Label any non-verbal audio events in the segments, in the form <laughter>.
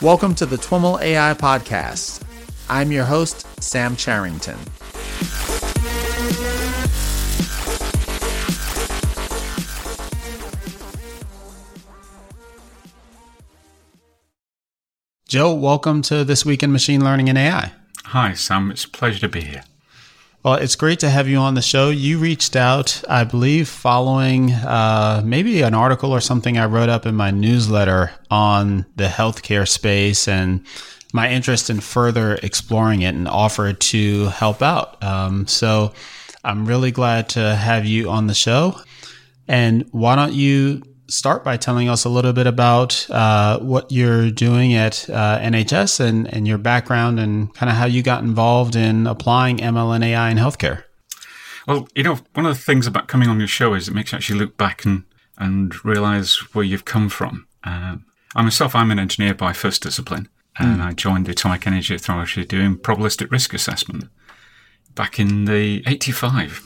Welcome to the TWIML AI Podcast. I'm your host, Sam Charrington. Joe, welcome to This Week in Machine Learning and AI. Hi, Sam. It's a pleasure to be here. Well, it's great to have you on the show. You reached out, I believe, following uh, maybe an article or something I wrote up in my newsletter on the healthcare space and my interest in further exploring it and offered to help out. Um, so I'm really glad to have you on the show. And why don't you start by telling us a little bit about uh, what you're doing at uh, NHS and, and your background and kind of how you got involved in applying ML and AI in healthcare. Well, you know, one of the things about coming on your show is it makes you actually look back and, and realize where you've come from. Uh, I myself, I'm an engineer by first discipline, and mm. I joined the Atomic Energy Authority doing probabilistic risk assessment back in the 85.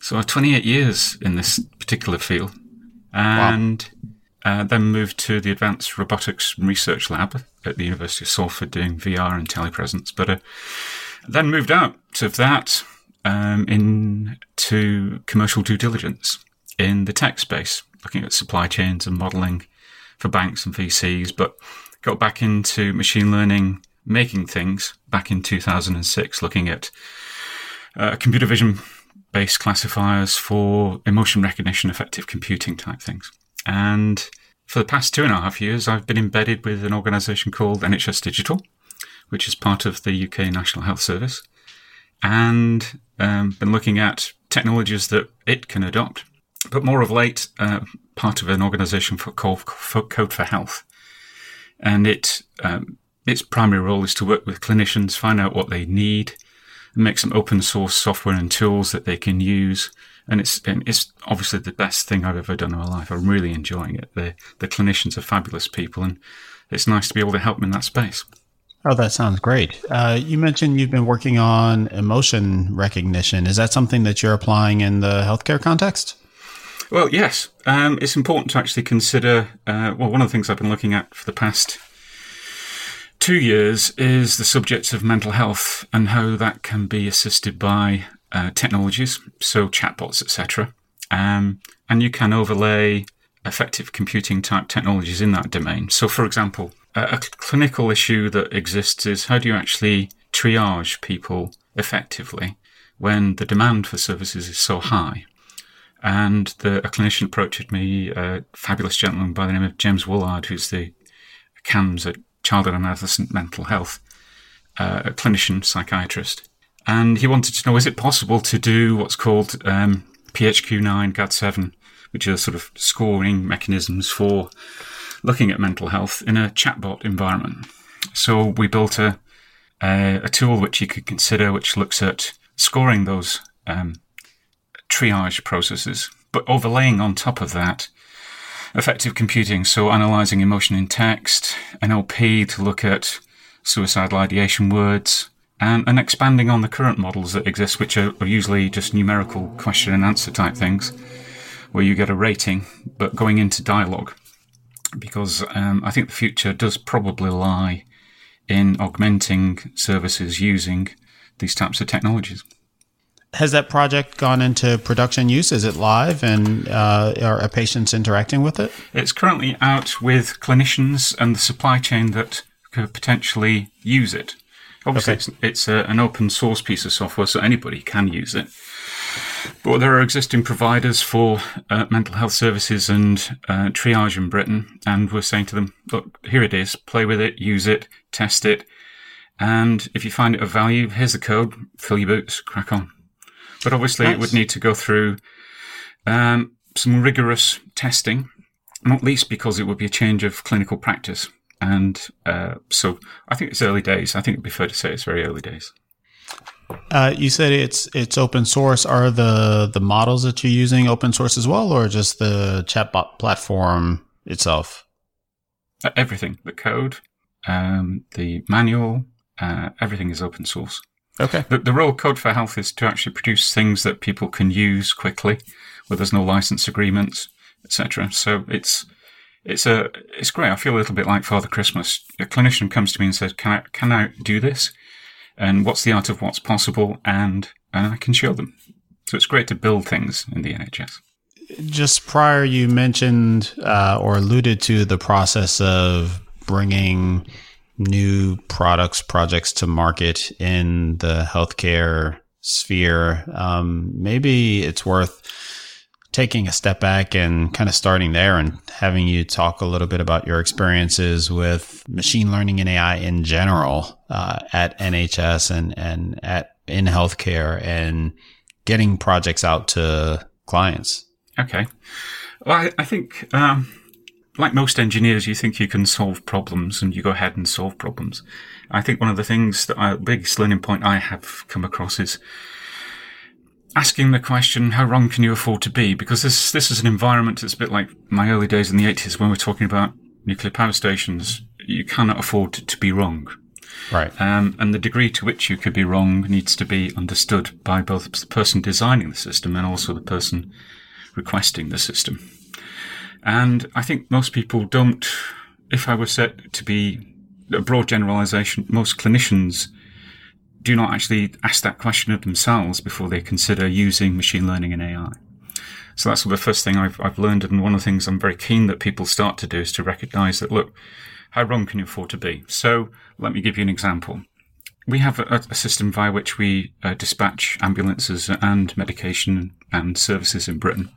So 28 years in this particular field and wow. uh, then moved to the Advanced Robotics Research Lab at the University of Salford doing VR and telepresence. But uh, then moved out of that um, into commercial due diligence in the tech space, looking at supply chains and modeling for banks and VCs, but got back into machine learning, making things back in 2006, looking at uh, computer vision based classifiers for emotion recognition, affective computing type things. And for the past two and a half years, I've been embedded with an organization called NHS Digital, which is part of the UK National Health Service, and um, been looking at technologies that it can adopt. But more of late, uh, part of an organization for called Code for Health. And it, um, its primary role is to work with clinicians, find out what they need, make some open source software and tools that they can use. And it's and it's obviously the best thing I've ever done in my life. I'm really enjoying it. The the clinicians are fabulous people, and it's nice to be able to help them in that space. Oh, that sounds great. Uh, you mentioned you've been working on emotion recognition. Is that something that you're applying in the healthcare context? Well, yes. Um, it's important to actually consider. Uh, well, one of the things I've been looking at for the past two years is the subject of mental health and how that can be assisted by uh, technologies, so chatbots, etc. Um, and you can overlay affective computing type technologies in that domain. So, for example, a, a clinical issue that exists is how do you actually triage people effectively when the demand for services is so high? And the, a clinician approached me, a fabulous gentleman by the name of James Woollard, who's the CAMHS at childhood and adolescent mental health, uh, a clinician, psychiatrist. And he wanted to know, is it possible to do what's called um, PHQ-9, GAD-7, which are sort of scoring mechanisms for looking at mental health in a chatbot environment. So we built a, a, a tool which you could consider, which looks at scoring those um, triage processes, but overlaying on top of that affective computing, so analyzing emotion in text, NLP to look at suicidal ideation words, and, and expanding on the current models that exist, which are, are usually just numerical question and answer type things, where you get a rating, but going into dialogue. Because um, I think the future does probably lie in augmenting services using these types of technologies has that project gone into production use? Is it live and uh, are patients interacting with it? It's currently out with clinicians and the supply chain that could potentially use it. Obviously, okay. it's, it's a, an open source piece of software, so anybody can use it. But there are existing providers for uh, mental health services and uh, triage in Britain, and we're saying to them, look, here it is, play with it, use it, test it, and if you find it of value, here's the code, fill your boots, crack on. But obviously, nice. it would need to go through um, some rigorous testing, not least because it would be a change of clinical practice. And uh, so I think it's early days. I think it'd be fair to say it's very early days. Uh, you said it's it's open source. Are the the models that you're using open source as well, or just the chatbot platform itself? Uh, everything, the code, um, the manual, uh, everything is open source. Okay. The, the real code for health is to actually produce things that people can use quickly, where there's no license agreements, etc. So it's it's a it's great. I feel a little bit like Father Christmas. A clinician comes to me and says, "Can I can I do this?" And what's the art of what's possible? And and I can show them. So it's great to build things in the NHS. Just prior, you mentioned uh, or alluded to the process of bringing new products, projects to market in the healthcare sphere. Um, maybe it's worth taking a step back and kind of starting there and having you talk a little bit about your experiences with machine learning and AI in general uh, at NHS and, and at in healthcare and getting projects out to clients. Okay. Well, I, I think, um, like most engineers, you think you can solve problems and you go ahead and solve problems. I think one of the things that I, biggest learning point I have come across is asking the question, how wrong can you afford to be? Because this, this is an environment that's a bit like my early days in the 80s when we're talking about nuclear power stations. You cannot afford to, to be wrong. Right. Um, and the degree to which you could be wrong needs to be understood by both the person designing the system and also the person requesting the system. And I think most people don't, if I were set to be a broad generalization, most clinicians do not actually ask that question of themselves before they consider using machine learning and AI. So that's the first thing I've, I've learned. And one of the things I'm very keen that people start to do is to recognize that, look, how wrong can you afford to be? So let me give you an example. We have a, a system via which we uh, dispatch ambulances and medication and services in Britain.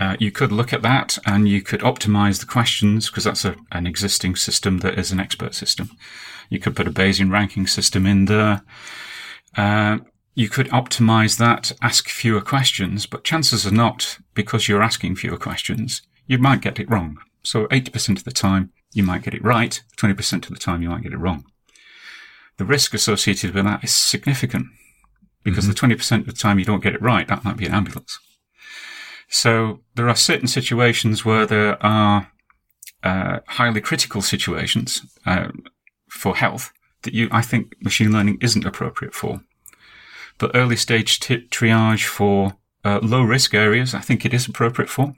Uh, you could look at that and you could optimize the questions because that's a, an existing system that is an expert system. You could put a Bayesian ranking system in there. Uh, you could optimize that, ask fewer questions, but chances are not because you're asking fewer questions, you might get it wrong. So 80% of the time, you might get it right. 20% of the time, you might get it wrong. The risk associated with that is significant because mm-hmm. the 20% of the time you don't get it right, that might be an ambulance. So there are certain situations where there are uh, highly critical situations. Uh, for health that you, I think machine learning isn't appropriate for. But early stage t- triage for uh, low risk areas, I think it is appropriate for.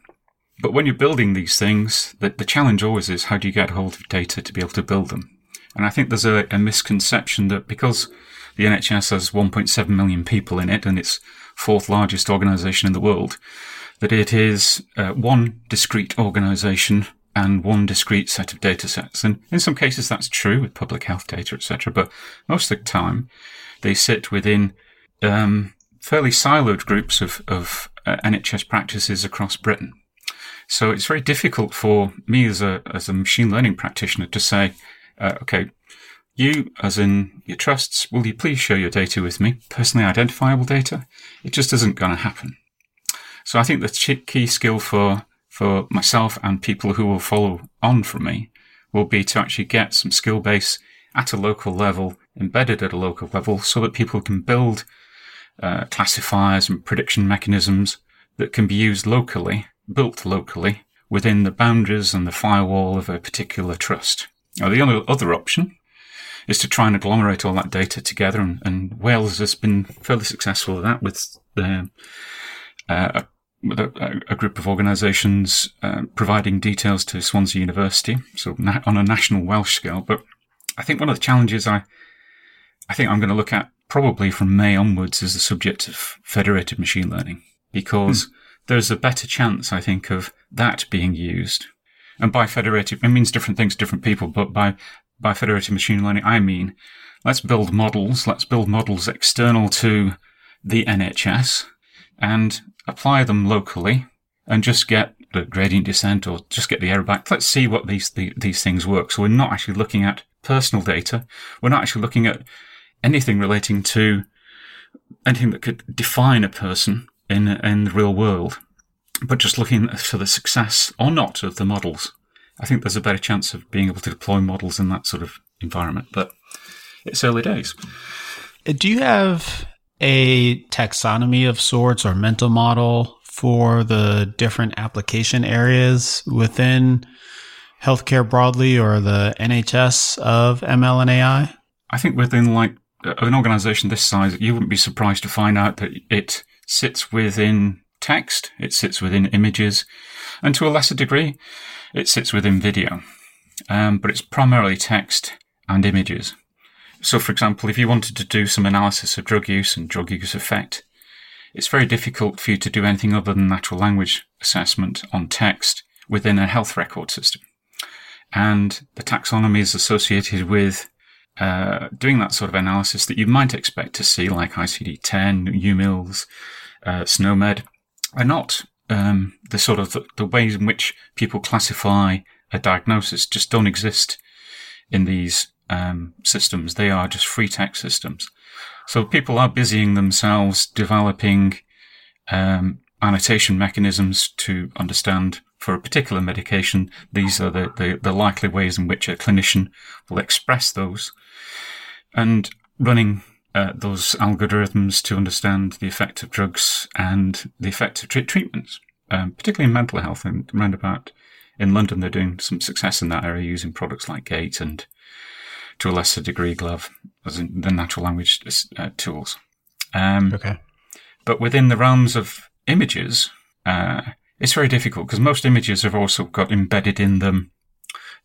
But when you're building these things, the, the challenge always is how do you get hold of data to be able to build them? And I think there's a, a misconception that because the NHS has 1.7 million people in it and it's fourth largest organization in the world, that it is uh, one discrete organization and one discrete set of data sets. And in some cases that's true with public health data, etc. But most of the time they sit within um, fairly siloed groups of, of uh, NHS practices across Britain. So it's very difficult for me as a as a machine learning practitioner to say, uh, okay, you as in your trusts, will you please share your data with me, personally identifiable data? It just isn't going to happen. So I think the key skill for for myself and people who will follow on from me will be to actually get some skill base at a local level, embedded at a local level, so that people can build uh, classifiers and prediction mechanisms that can be used locally, built locally, within the boundaries and the firewall of a particular trust. Now, the only other option is to try and agglomerate all that data together, and, and Wales has been fairly successful at that with the, uh, with a, a group of organisations uh, providing details to Swansea University, so na- on a national Welsh scale. But I think one of the challenges I, I think I'm going to look at probably from May onwards is the subject of federated machine learning, because hmm. there's a better chance, I think, of that being used. And by federated, it means different things to different people, but by, by federated machine learning, I mean, let's build models, let's build models external to the NHS and apply them locally and just get the gradient descent or just get the error back. Let's see what these, the, these things work. So we're not actually looking at personal data. We're not actually looking at anything relating to anything that could define a person in, in the real world, but just looking for the success or not of the models. I think there's a better chance of being able to deploy models in that sort of environment, but it's early days. Uh, do you have a taxonomy of sorts or mental model for the different application areas within healthcare broadly or the NHS of ML and AI? I think within like an organization this size, you wouldn't be surprised to find out that it sits within text, it sits within images, and to a lesser degree, It sits within video, um, but it's primarily text and images. So, for example, if you wanted to do some analysis of drug use and drug use effect, it's very difficult for you to do anything other than natural language assessment on text within a health record system. And the taxonomies associated with uh, doing that sort of analysis that you might expect to see, like ICD-10, UMLS, uh, SNOMED, are not um, the sort of the, the, ways in which people classify a diagnosis just don't exist in these um, systems. They are just free text systems. So people are busying themselves developing um, annotation mechanisms to understand for a particular medication, these are the, the, the, likely ways in which a clinician will express those. And running uh, those algorithms to understand the effect of drugs and the effect of treatments, um, particularly in mental health. And roundabout in London, they're doing some success in that area using products like Gate and to a lesser degree GloVe, as in the natural language uh, tools. Um, okay. But within the realms of images, uh, it's very difficult because most images have also got embedded in them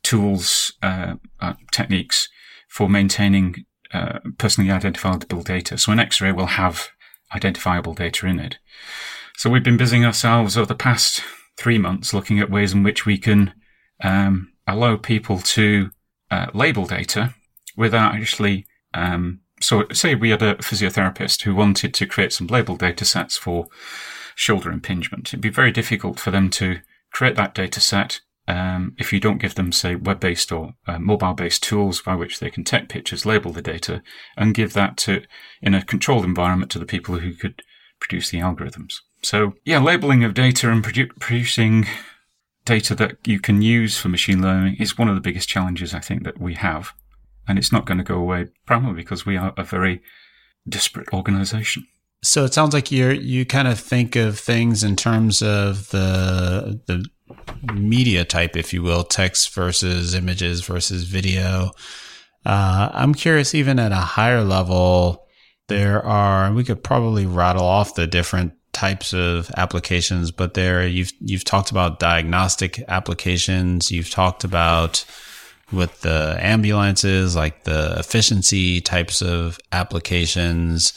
tools, uh, uh, techniques for maintaining uh, personally identifiable data. So an X-ray will have identifiable data in it. So we've been busying ourselves over the past three months looking at ways in which we can um, allow people to uh, label data without actually. Um, so, say we had a physiotherapist who wanted to create some label data sets for shoulder impingement. It'd be very difficult for them to create that data set um, if you don't give them, say, web-based or uh, mobile-based tools by which they can take pictures, label the data, and give that to in a controlled environment to the people who could produce the algorithms. So, yeah, labeling of data and produ- producing data that you can use for machine learning is one of the biggest challenges I think that we have, and it's not going to go away primarily because we are a very disparate organization. So it sounds like you you kind of think of things in terms of the the media type, if you will, text versus images versus video. Uh, I'm curious, even at a higher level, there are we could probably rattle off the different types of applications, but there you've you've talked about diagnostic applications, you've talked about with the ambulances, like the efficiency types of applications.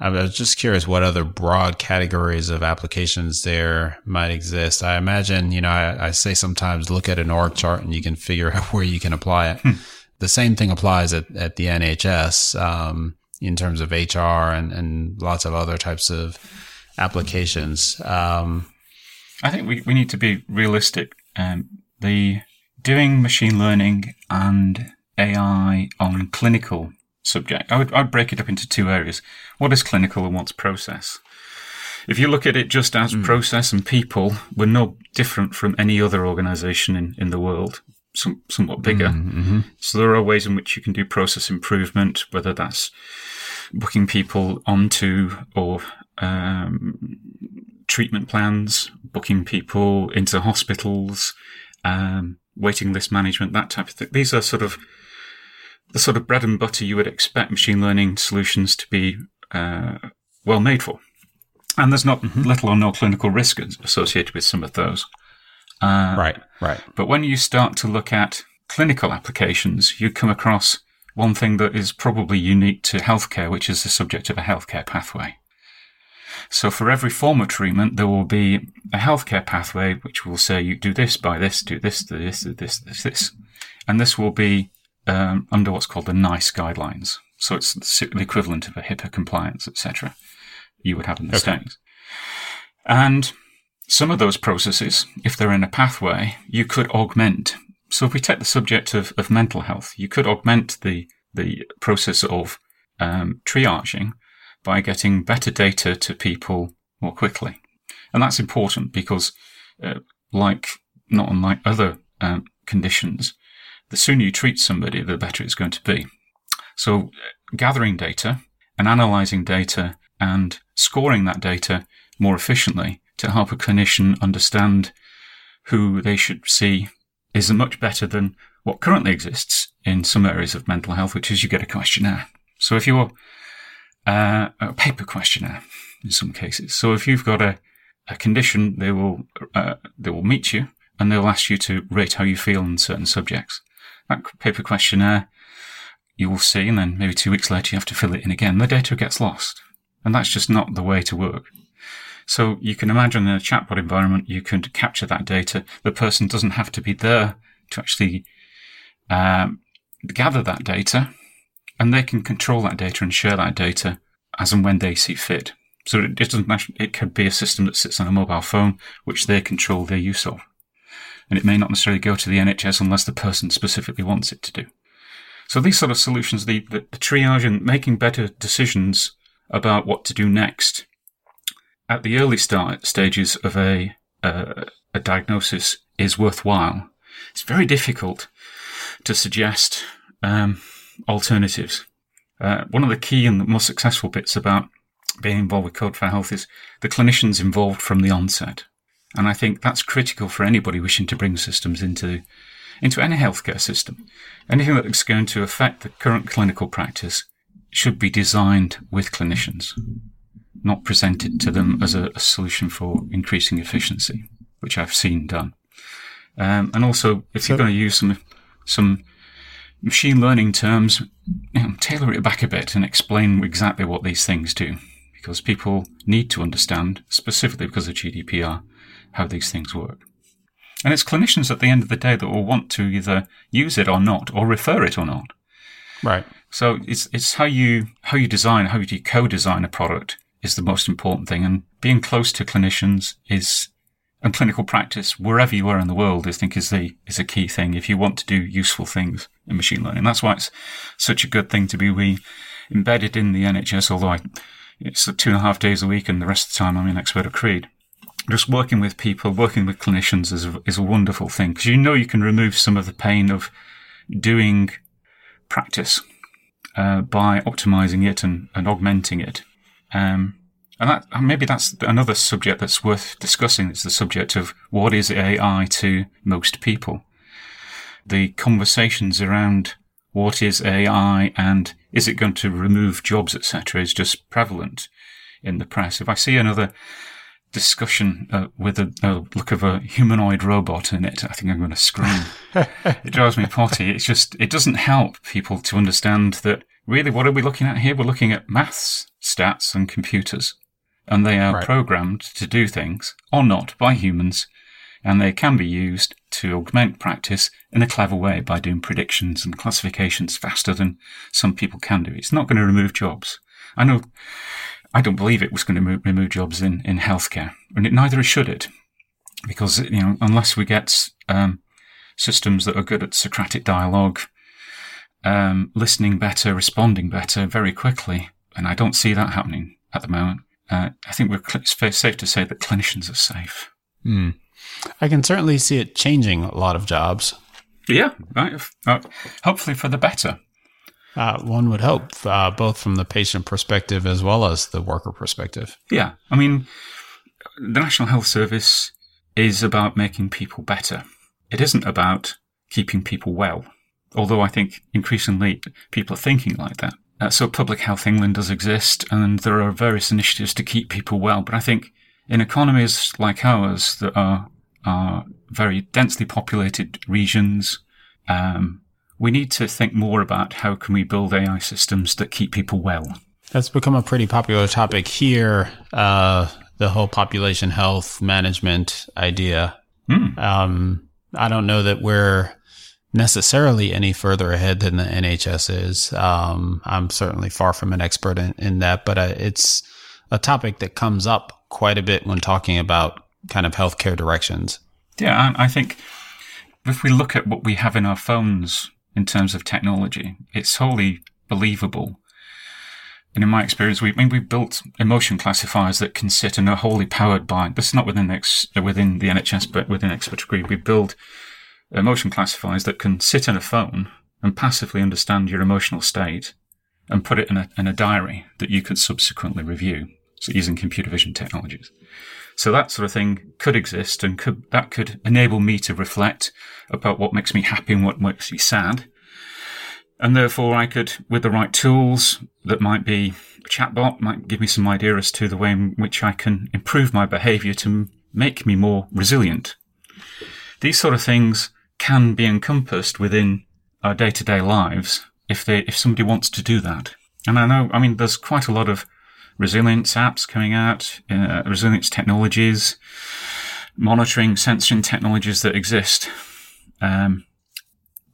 I was just curious what other broad categories of applications there might exist. I imagine, you know, I, I say sometimes look at an org chart and you can figure out where you can apply it. Hmm. The same thing applies at, at the NHS um, in terms of HR and, and lots of other types of applications. Um, I think we, we need to be realistic. Um, the doing machine learning and AI on clinical subject. I would I'd break it up into two areas. What is clinical and what's process? If you look at it just as mm. process and people, we're no different from any other organization in, in the world, some, somewhat bigger. Mm, mm-hmm. So there are ways in which you can do process improvement, whether that's booking people onto or um, treatment plans, booking people into hospitals, um, waiting list management, that type of thing. These are sort of the sort of bread and butter you would expect machine learning solutions to be uh, well made for. And there's not mm-hmm. little or no clinical risk associated with some of those. Uh, right, right. But when you start to look at clinical applications, you come across one thing that is probably unique to healthcare, which is the subject of a healthcare pathway. So for every form of treatment, there will be a healthcare pathway which will say you do this, by this, do this, do this, do this, this, this. And this will be um, under what's called the NICE guidelines. So it's the equivalent of a HIPAA compliance, etc. You would have in the okay. States. And some of those processes, if they're in a pathway, you could augment. So if we take the subject of, of mental health, you could augment the, the process of um, triaging by getting better data to people more quickly. And that's important because, uh, like, not unlike other um, conditions, the sooner you treat somebody, the better it's going to be. So gathering data and analyzing data and scoring that data more efficiently to help a clinician understand who they should see is much better than what currently exists in some areas of mental health, which is you get a questionnaire. So if you're uh, a paper questionnaire in some cases. So if you've got a, a condition, they will uh, they will meet you and they'll ask you to rate how you feel on certain subjects. That paper questionnaire you will see, and then maybe two weeks later you have to fill it in again. The data gets lost. And that's just not the way to work. So you can imagine in a chatbot environment, you can capture that data. The person doesn't have to be there to actually um, gather that data, and they can control that data and share that data as and when they see fit. So it, doesn't. It could be a system that sits on a mobile phone, which they control their use of, and it may not necessarily go to the NHS unless the person specifically wants it to do. So these sort of solutions, the, the, the triage and making better decisions about what to do next at the early start stages of a uh, a diagnosis is worthwhile. It's very difficult to suggest um, alternatives. Uh, one of the key and the most successful bits about being involved with Code for Health is the clinicians involved from the onset. And I think that's critical for anybody wishing to bring systems into, into any healthcare system. Anything that's going to affect the current clinical practice should be designed with clinicians, not presented to them as a, a solution for increasing efficiency, which I've seen done. Um, and also, if so, you're going to use some some machine learning terms, you know, tailor it back a bit and explain exactly what these things do, because people need to understand, specifically because of GDPR, how these things work. And it's clinicians at the end of the day that will want to either use it or not, or refer it or not. Right. So it's it's how you how you design, how you co-design a product is the most important thing, and being close to clinicians is and clinical practice wherever you are in the world. I think is the is a key thing if you want to do useful things in machine learning. That's why it's such a good thing to be embedded in the NHS. Although I, it's two and a half days a week, and the rest of the time I'm an expert of Creed. Just working with people, working with clinicians is a, is a wonderful thing because you know you can remove some of the pain of doing practice uh, by optimizing it and, and augmenting it. Um, and that, maybe that's another subject that's worth discussing. It's the subject of what is AI to most people. The conversations around what is AI and is it going to remove jobs, etc., is just prevalent in the press. If I see another discussion uh, with a, a, look of a humanoid robot in it, I think I'm going to scream. <laughs> it drives me potty. It's just, it doesn't help people to understand that really what are we looking at here? We're looking at maths, stats, and computers. And they are right. programmed to do things, or not, by humans. And they can be used to augment practice in a clever way by doing predictions and classifications faster than some people can do. It's not going to remove jobs. I know I don't believe it was going to move, remove jobs in, in healthcare, and it, neither should it, because you know unless we get um, systems that are good at Socratic dialogue, um, listening better, responding better very quickly, and I don't see that happening at the moment. Uh, I think it's safe to say that clinicians are safe. Mm. I can certainly see it changing a lot of jobs. Yeah, right. Uh, hopefully for the better. Uh, one would hope, uh, both from the patient perspective as well as the worker perspective. Yeah. I mean, the National Health Service is about making people better. It isn't about keeping people well. Although I think increasingly people are thinking like that. Uh, so Public Health England does exist and there are various initiatives to keep people well. But I think in economies like ours that are, are very densely populated regions, um, we need to think more about how can we build AI systems that keep people well. That's become a pretty popular topic here. Uh, the whole population health management idea. Mm. Um, I don't know that we're necessarily any further ahead than the NHS is. Um, I'm certainly far from an expert in, in that, but uh, it's a topic that comes up quite a bit when talking about kind of healthcare directions. Yeah, I think if we look at what we have in our phones in terms of technology. It's wholly believable. And in my experience, we, I mean, we built emotion classifiers that can sit and are wholly powered by, this is not within the, within the NHS, but within expert degree. We build emotion classifiers that can sit in a phone and passively understand your emotional state and put it in a, in a diary that you could subsequently review. So using computer vision technologies. So that sort of thing could exist and could, that could enable me to reflect about what makes me happy and what makes me sad. And therefore I could, with the right tools that might be a chatbot, might give me some idea as to the way in which I can improve my behavior to make me more resilient. these sort of things can be encompassed within our day to day lives if they, if somebody wants to do that. And I know, I mean, there's quite a lot of resilience apps coming out, uh, resilience technologies, monitoring, sensing technologies that exist. Um,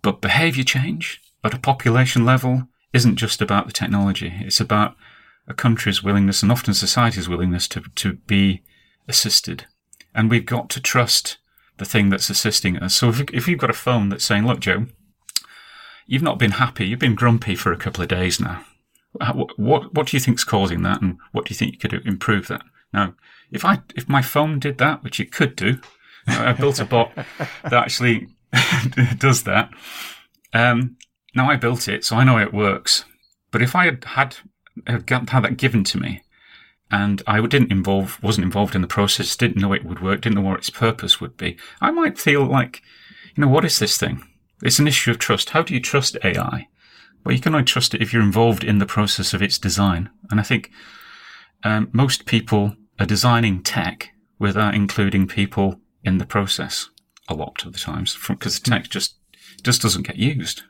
but behavior change at a population level isn't just about the technology. It's about a country's willingness and often society's willingness to, to be assisted. And we've got to trust the thing that's assisting us. So if, if you've got a phone that's saying, look, Joe, you've not been happy, you've been grumpy for a couple of days now. What, what, what do you think's causing that? And what do you think you could improve that? Now, if I, if my phone did that, which it could do, <laughs> I built a bot that actually <laughs> does that. Um, now I built it, so I know it works. But if I had had, had that given to me, and I didn't involve, wasn't involved in the process, didn't know it would work, didn't know what its purpose would be, I might feel like, you know, what is this thing? It's an issue of trust. How do you trust AI? Well, you can only trust it if you're involved in the process of its design. And I think um, most people are designing tech without including people in the process a lot of the times because tech just just doesn't get used.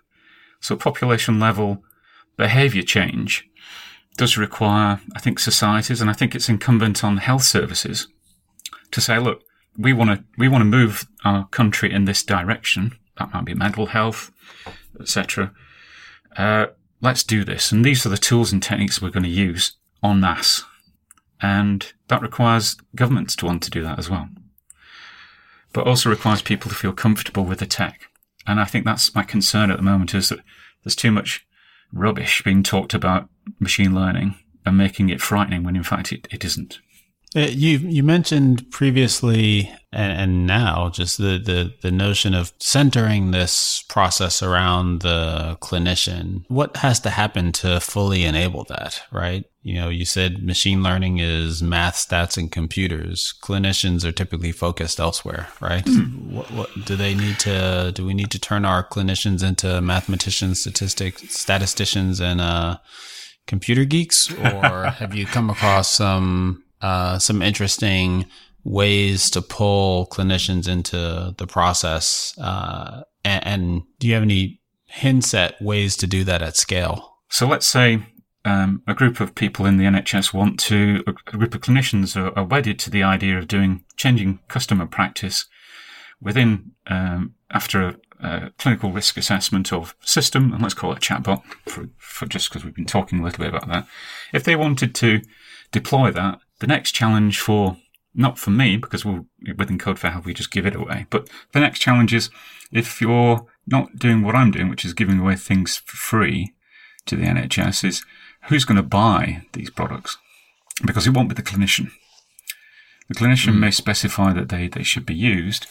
So population level behavior change does require, I think, societies, and I think it's incumbent on health services to say, look, we want to we want to move our country in this direction. That might be mental health, etc. Uh, let's do this, and these are the tools and techniques we're going to use en masse, and that requires governments to want to do that as well but also requires people to feel comfortable with the tech. And I think that's my concern at the moment is that there's too much rubbish being talked about machine learning and making it frightening when in fact it, it isn't. Uh, you you mentioned previously and, and, now just the, the the notion of centering this process around the clinician. What has to happen to fully enable that? Right? You know, you said machine learning is math, stats, and computers. Clinicians are typically focused elsewhere, right? Mm. What, what do they need to? Do we need to turn our clinicians into mathematicians, statistics, statisticians, and uh, computer geeks, or <laughs> have you come across some uh, some interesting ways to pull clinicians into the process. Uh, and, and, do you have any hints at ways to do that at scale? So let's say um, a group of people in the NHS want to, a group of clinicians are, are wedded to the idea of doing changing customer practice within um, after a, a, clinical risk assessment of system, and let's call it chatbot for, for just because we've been talking a little bit about that. If they wanted to deploy that the next challenge for, not for me, because we'll, within Code for Health, we just give it away, but the next challenge is if you're not doing what I'm doing, which is giving away things for free to the NHS, is who's going to buy these products? Because it won't be the clinician. The clinician mm. may specify that they, they should be used.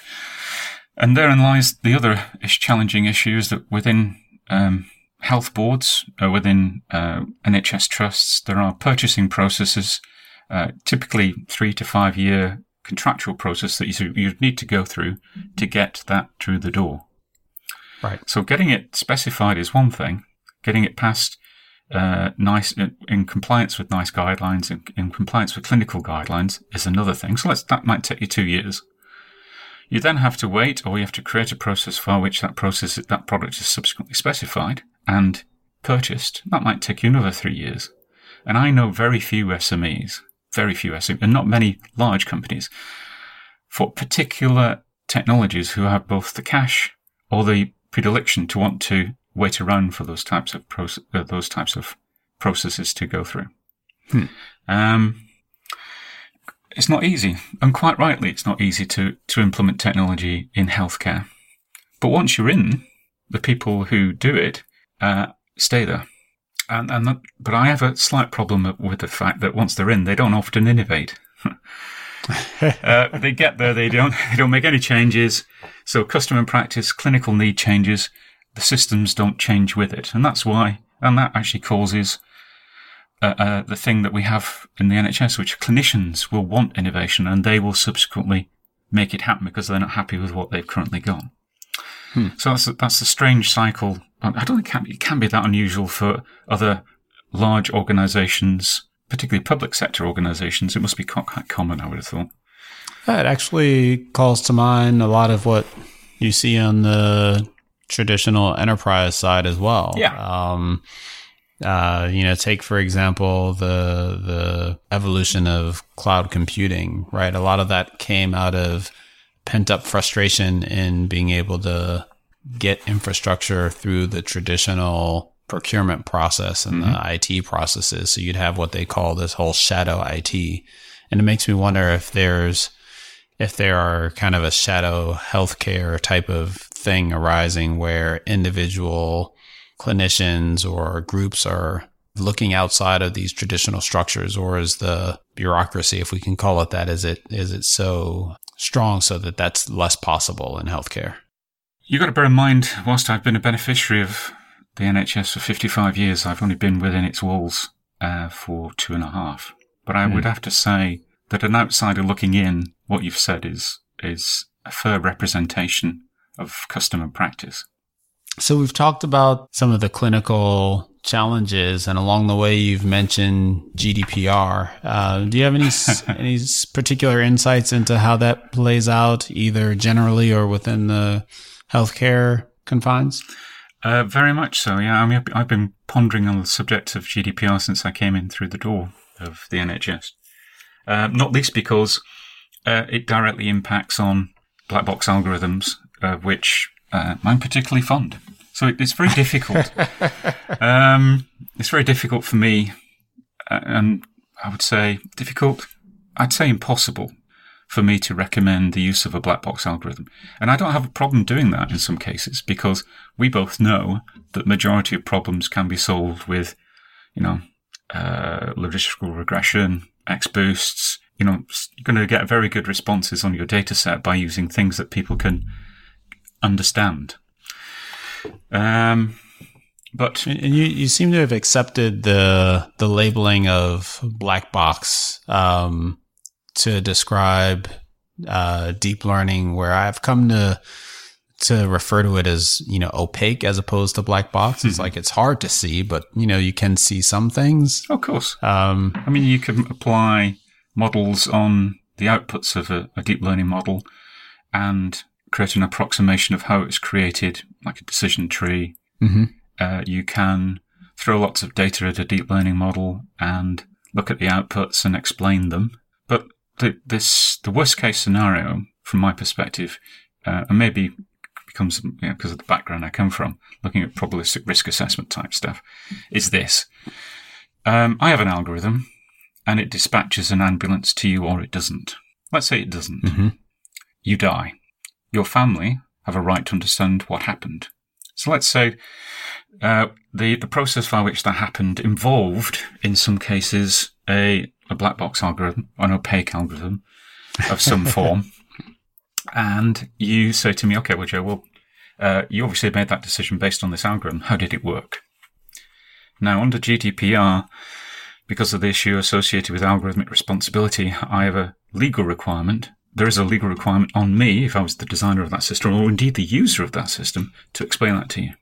And therein lies the other challenging issue is that within um, health boards, uh, within uh, NHS trusts, there are purchasing processes uh, typically three to five year contractual process that you, you need to go through to get that through the door. Right. So getting it specified is one thing. Getting it past uh, NICE in compliance with NICE guidelines and in compliance with clinical guidelines is another thing. So that might take you two years. You then have to wait, or you have to create a process for which that process that product is subsequently specified and purchased. That might take you another three years. And I know very few SMEs very few SMEs, and not many large companies, for particular technologies who have both the cash or the predilection to want to wait around for those types of proce- uh, those types of processes to go through. Hmm. Um, it's not easy, and quite rightly, it's not easy to to implement technology in healthcare. But once you're in, the people who do it uh, stay there. And, and that, but I have a slight problem with the fact that once they're in, they don't often innovate. <laughs> uh, they get there, they don't, they don't make any changes. So customer practice, clinical need changes, the systems don't change with it, and that's why, and that actually causes uh, uh, the thing that we have in the NHS, which clinicians will want innovation, and they will subsequently make it happen because they're not happy with what they've currently got. Hmm. So that's a, that's a strange cycle I don't think it can, it can be that unusual for other large organizations, particularly public sector organizations. It must be quite common, I would have thought. That actually calls to mind a lot of what you see on the traditional enterprise side as well. Yeah. Um, uh, you know, take for example the the evolution of cloud computing. Right, a lot of that came out of pent up frustration in being able to get infrastructure through the traditional procurement process and mm-hmm. the IT processes. So you'd have what they call this whole shadow IT. And it makes me wonder if there's, if there are kind of a shadow healthcare type of thing arising where individual clinicians or groups are looking outside of these traditional structures or is the bureaucracy, if we can call it that, is it, is it so strong so that that's less possible in healthcare? You've got to bear in mind, whilst I've been a beneficiary of the NHS for 55 years, I've only been within its walls uh, for two and a half. But I mm. would have to say that an outsider looking in, what you've said is is a fair representation of customer practice. So we've talked about some of the clinical challenges, and along the way, you've mentioned GDPR. Uh, do you have any <laughs> any particular insights into how that plays out, either generally or within the healthcare confines? Uh, very much so, yeah. I mean, I've been pondering on the subject of GDPR since I came in through the door of the NHS. Uh, not least because uh, it directly impacts on black box algorithms, uh, which uh, I'm particularly fond. So it's very difficult. <laughs> um, it's very difficult for me, uh, and I would say difficult. I'd say impossible for me to recommend the use of a black box algorithm. And I don't have a problem doing that in some cases because we both know that majority of problems can be solved with, you know, uh, logistical regression, XGBoosts. You know, you're going to get very good responses on your data set by using things that people can understand. Um, but and you, you seem to have accepted the the labeling of black box um, to describe uh, deep learning where I've come to to refer to it as you know opaque as opposed to black box. It's mm-hmm. like it's hard to see, but you know you can see some things. Of course. Um, I mean, you can apply models on the outputs of a, a deep learning model and create an approximation of how it's created, like a decision tree. Mm-hmm. Uh, you can throw lots of data at a deep learning model and look at the outputs and explain them. But the, this the worst case scenario from my perspective, uh, and maybe becomes you know, because of the background I come from, looking at probabilistic risk assessment type stuff, is this: um, I have an algorithm, and it dispatches an ambulance to you, or it doesn't. Let's say it doesn't. Mm-hmm. You die. Your family have a right to understand what happened. So let's say uh, the the process by which that happened involved, in some cases, a a black box algorithm, an opaque algorithm of some <laughs> form, and you say to me, okay, well, Joe, well, uh, you obviously made that decision based on this algorithm. How did it work? Now, under GDPR, because of the issue associated with algorithmic responsibility, I have a legal requirement. There is a legal requirement on me, if I was the designer of that system, or indeed the user of that system, to explain that to you.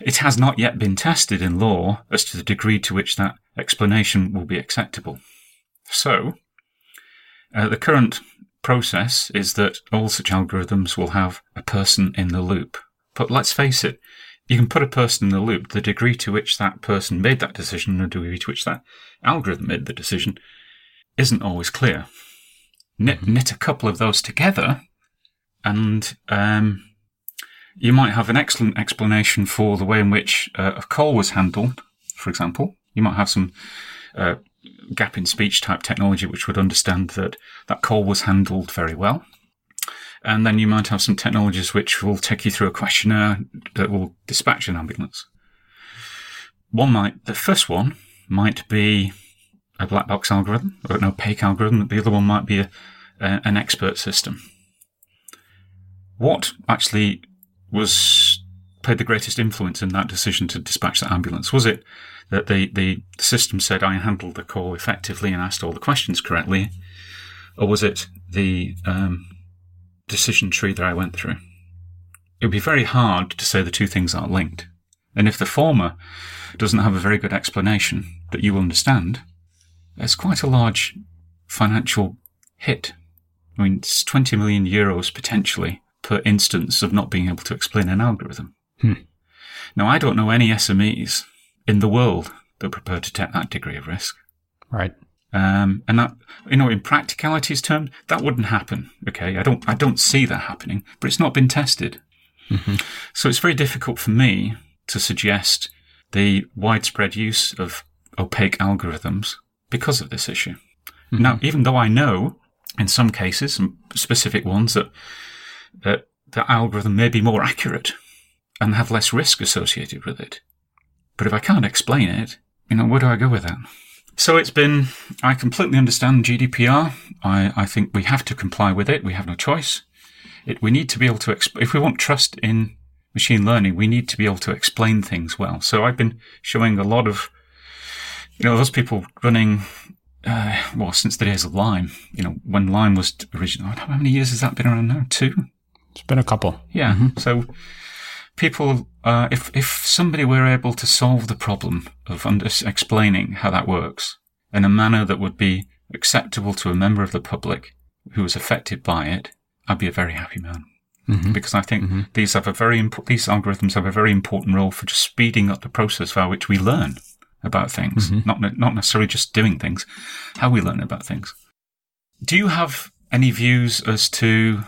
It has not yet been tested in law as to the degree to which that explanation will be acceptable. So, uh, the current process is that all such algorithms will have a person in the loop. But let's face it, you can put a person in the loop. The degree to which that person made that decision and the degree to which that algorithm made the decision isn't always clear. Knit, mm-hmm. knit a couple of those together, and um, you might have an excellent explanation for the way in which uh, a call was handled, for example. You might have some uh, gap in speech type technology which would understand that that call was handled very well. And then you might have some technologies which will take you through a questionnaire that will dispatch an ambulance. One might, the first one might be a black box algorithm or an opaque algorithm. The other one might be a, a, an expert system. What actually was played the greatest influence in that decision to dispatch that ambulance? Was it that the, the system said I handled the call effectively and asked all the questions correctly? Or was it the um, decision tree that I went through? It would be very hard to say the two things are linked. And if the former doesn't have a very good explanation that you understand, it's quite a large financial hit. I mean, it's 20 million euros potentially per instance of not being able to explain an algorithm. Hmm. Now, I don't know any SMEs in the world that are prepared to take that degree of risk. Right. Um, and that, you know, in practicalities terms, that wouldn't happen. Okay. I don't, I don't see that happening, but it's not been tested. Mm-hmm. So it's very difficult for me to suggest the widespread use of opaque algorithms because of this issue. Mm-hmm. Now, even though I know in some cases, some specific ones that, that the algorithm may be more accurate and have less risk associated with it. But if I can't explain it, you know, where do I go with that? So it's been, I completely understand GDPR. I, I think we have to comply with it. We have no choice. It, we need to be able to, exp- if we want trust in machine learning, we need to be able to explain things well. So I've been showing a lot of, you know, those people running, uh, well, since the days of Lime, you know, when Lime was original, how many years has that been around now? Two? It's been a couple. Yeah. Mm-hmm. So people, uh, if, if somebody were able to solve the problem of under- explaining how that works in a manner that would be acceptable to a member of the public who was affected by it, I'd be a very happy man. Mm-hmm. Because I think mm-hmm. these have a very imp- these algorithms have a very important role for just speeding up the process by which we learn about things, mm-hmm. not not necessarily just doing things, how we learn about things. Do you have any views as to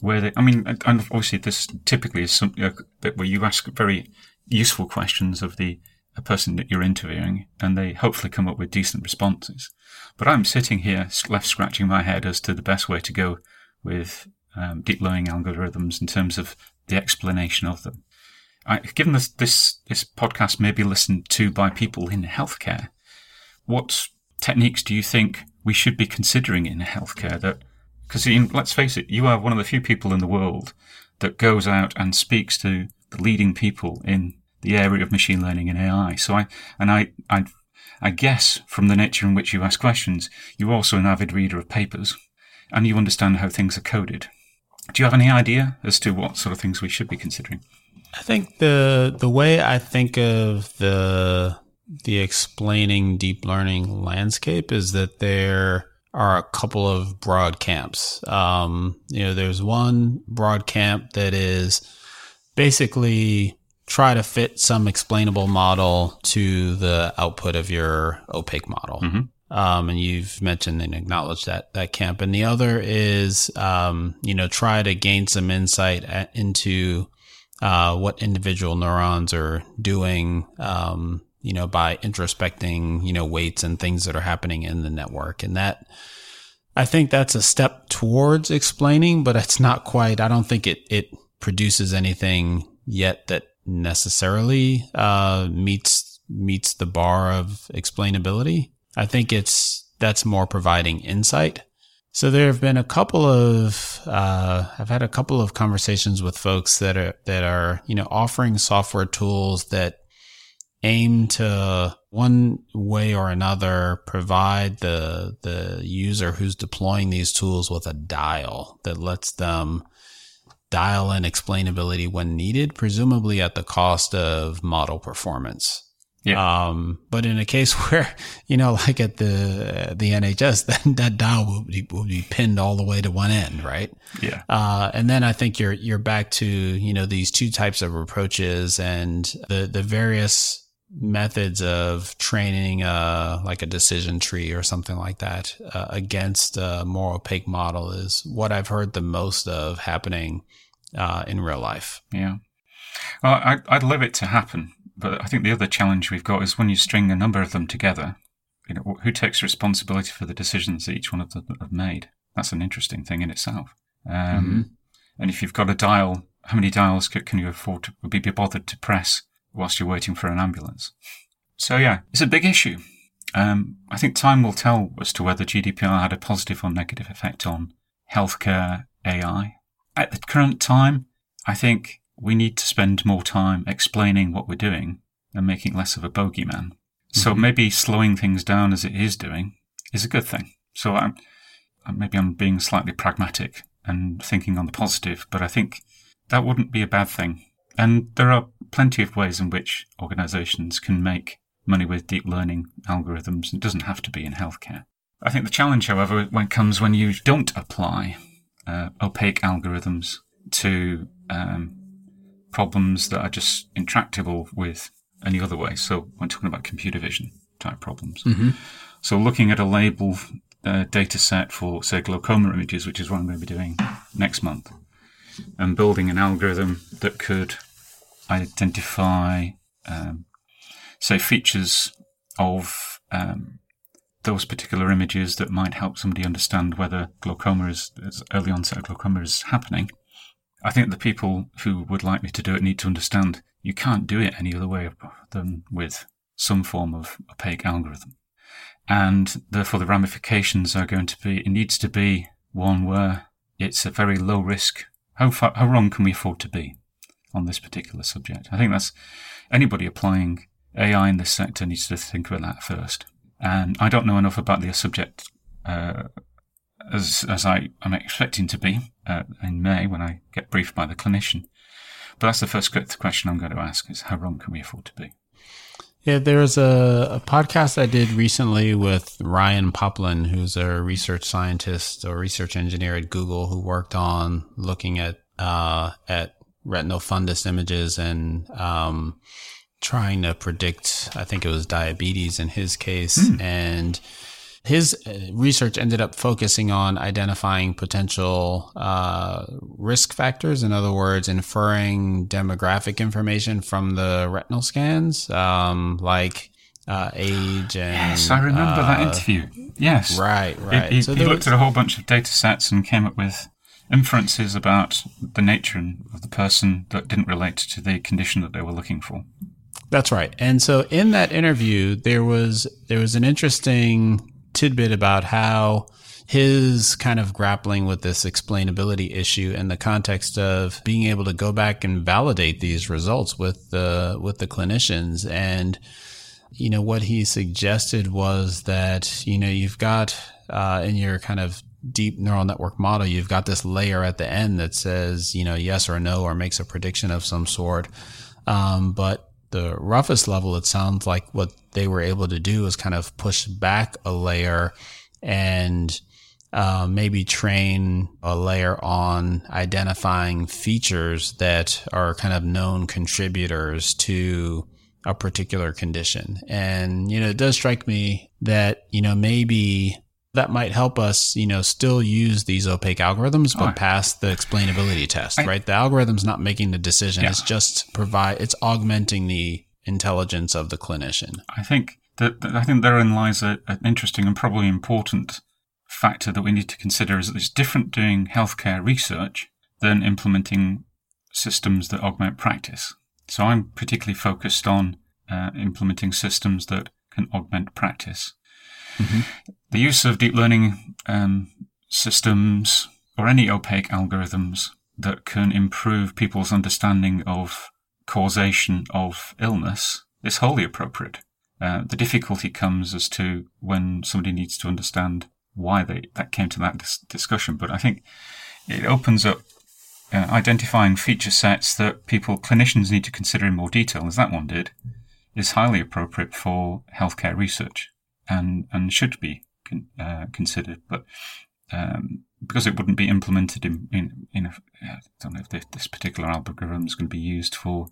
where they, I mean, and obviously this typically is something where you ask very useful questions of the a person that you're interviewing and they hopefully come up with decent responses. But I'm sitting here left scratching my head as to the best way to go with um, deep learning algorithms in terms of the explanation of them. Given this, this, this podcast may be listened to by people in healthcare, what techniques do you think we should be considering in healthcare that because let's face it, you are one of the few people in the world that goes out and speaks to the leading people in the area of machine learning and AI. So I, and I, I, I guess from the nature in which you ask questions, you're also an avid reader of papers and you understand how things are coded. Do you have any idea as to what sort of things we should be considering? I think the the way I think of the the explaining deep learning landscape is that there are a couple of broad camps. Um, you know, there's one broad camp that is basically try to fit some explainable model to the output of your opaque model. Mm-hmm. Um, and you've mentioned and acknowledged that that camp. And the other is, um, you know, try to gain some insight into uh, what individual neurons are doing um, you know, by introspecting, you know, weights and things that are happening in the network. And that, I think that's a step towards explaining, but it's not quite, I don't think it, it produces anything yet that necessarily, uh, meets, meets the bar of explainability. I think it's, that's more providing insight. So there have been a couple of, uh, I've had a couple of conversations with folks that are, that are, you know, offering software tools that aim to one way or another provide the the user who's deploying these tools with a dial that lets them dial in explainability when needed, presumably at the cost of model performance. Yeah. Um, but in a case <laughs> where, you know, like at the, the NHS, <laughs> then that dial will be, will be pinned all the way to one end, right? Yeah. Uh, and then I think you're, you're back to, you know, these two types of approaches and the, the various methods of training uh, like a decision tree or something like that uh, against a more opaque model is what I've heard the most of happening uh, in real life. Yeah. Well, I, I'd love it to happen, but I think the other challenge we've got is when you string a number of them together, you know, who takes responsibility for the decisions that each one of them have made? That's an interesting thing in itself. Um, mm-hmm. And if you've got a dial, how many dials can you afford to be bothered to press whilst you're waiting for an ambulance. So yeah, it's a big issue. Um, I think time will tell as to whether GDPR had a positive or negative effect on healthcare AI. At the current time, I think we need to spend more time explaining what we're doing and making less of a bogeyman. Mm-hmm. So maybe slowing things down as it is doing is a good thing. So I'm, maybe I'm being slightly pragmatic and thinking on the positive, but I think that wouldn't be a bad thing. And there are plenty of ways in which organizations can make money with deep learning algorithms. It doesn't have to be in healthcare. I think the challenge, however, when comes when you don't apply uh, opaque algorithms to um, problems that are just intractable with any other way. So when talking about computer vision type problems. Mm-hmm. So looking at a label uh, data set for, say, glaucoma images, which is what I'm going to be doing next month, and building an algorithm that could identify, um, say, features of um, those particular images that might help somebody understand whether glaucoma is, is early onset glaucoma is happening. I think the people who would like me to do it need to understand you can't do it any other way than with some form of opaque algorithm. And therefore the ramifications are going to be, it needs to be one where it's a very low risk. How far, how wrong can we afford to be on this particular subject? I think that's anybody applying AI in this sector needs to think about that first. And I don't know enough about the subject uh, as as I am expecting to be uh, in May when I get briefed by the clinician. But that's the first question I'm going to ask: is how wrong can we afford to be? Yeah, there's a, a podcast I did recently with Ryan Poplin, who's a research scientist or research engineer at Google, who worked on looking at uh, at retinal fundus images and um, trying to predict. I think it was diabetes in his case, mm. and his uh, research ended up focusing on identifying potential uh, risk factors. In other words, inferring demographic information from the retinal scans, um, like uh, age and. Yes, I remember that uh, interview. Yes. Right, right. He, he, so he looked was, at a whole bunch of data sets and came up with inferences about the nature of the person that didn't relate to the condition that they were looking for. That's right. And so in that interview, there was there was an interesting tidbit about how his kind of grappling with this explainability issue in the context of being able to go back and validate these results with the with the clinicians. And you know what he suggested was that you know you've got uh, in your kind of deep neural network model you've got this layer at the end that says you know yes or no or makes a prediction of some sort. Um, but the roughest level, it sounds like what they were able to do is kind of push back a layer and uh, maybe train a layer on identifying features that are kind of known contributors to a particular condition. And, you know, it does strike me that, you know, maybe that might help us, you know, still use these opaque algorithms, but oh. pass the explainability test, I, right? The algorithm's not making the decision. Yeah. It's just provide, it's augmenting the intelligence of the clinician. I think that, that I think therein lies a, an interesting and probably important factor that we need to consider is that it's different doing healthcare research than implementing systems that augment practice. So I'm particularly focused on uh, implementing systems that can augment practice. Mm-hmm. The use of deep learning um, systems or any opaque algorithms that can improve people's understanding of causation of illness is wholly appropriate. Uh, the difficulty comes as to when somebody needs to understand why they that came to that dis- discussion. But I think it opens up uh, identifying feature sets that people clinicians need to consider in more detail, as that one did, is highly appropriate for healthcare research and and should be con- uh, considered, but um, because it wouldn't be implemented in in, in a, I don't know if this, this particular algorithm is going to be used for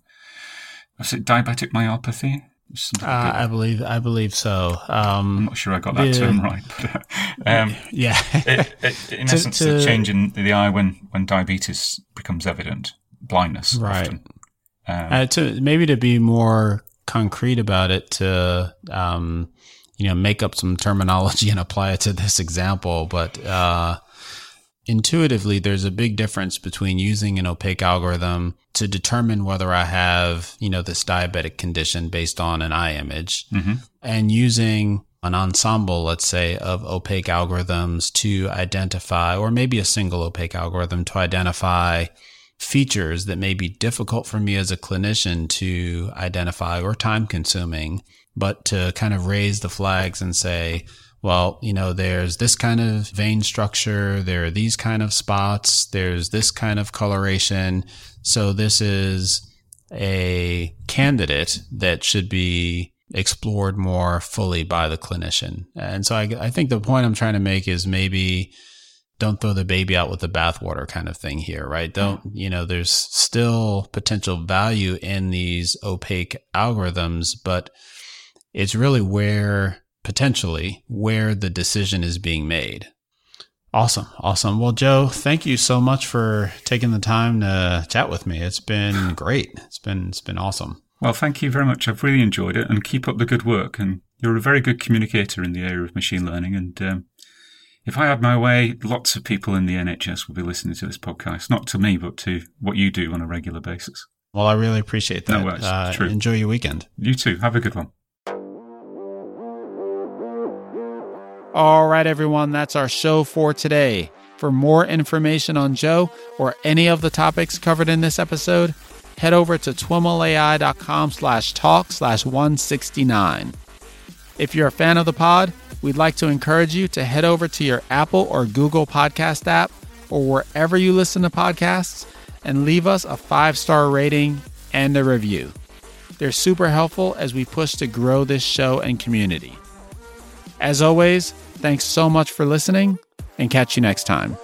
is it diabetic myopathy? Uh, I believe I believe so. Um, I'm not sure I got that the, term right, but <laughs> um, yeah, it, it, in <laughs> to, essence, to, the change in the eye when when diabetes becomes evident, blindness, right? Um, uh, to maybe to be more concrete about it, to um, you know, make up some terminology and apply it to this example, but uh, intuitively, there's a big difference between using an opaque algorithm to determine whether I have, you know, this diabetic condition based on an eye image mm-hmm. and using an ensemble, let's say, of opaque algorithms to identify, or maybe a single opaque algorithm to identify features that may be difficult for me as a clinician to identify or time consuming but to kind of raise the flags and say, well, you know, there's this kind of vein structure, there are these kind of spots, there's this kind of coloration. So this is a candidate that should be explored more fully by the clinician. And so I, I think the point I'm trying to make is maybe don't throw the baby out with the bathwater kind of thing here, right? Don't, you know, there's still potential value in these opaque algorithms, but it's really where potentially where the decision is being made. Awesome. Awesome. Well, Joe, thank you so much for taking the time to chat with me. It's been <sighs> great. It's been it's been awesome. Well, thank you very much. I've really enjoyed it and keep up the good work. And you're a very good communicator in the area of machine learning. And um, if I had my way, lots of people in the NHS will be listening to this podcast, not to me, but to what you do on a regular basis. Well, I really appreciate that. No, uh, true. Enjoy your weekend. You too. Have a good one. All right, everyone, that's our show for today. For more information on Joe or any of the topics covered in this episode, head over to twimlai.com slash talk slash 169. If you're a fan of the pod, we'd like to encourage you to head over to your Apple or Google podcast app or wherever you listen to podcasts and leave us a five star rating and a review. They're super helpful as we push to grow this show and community. As always, thanks so much for listening and catch you next time.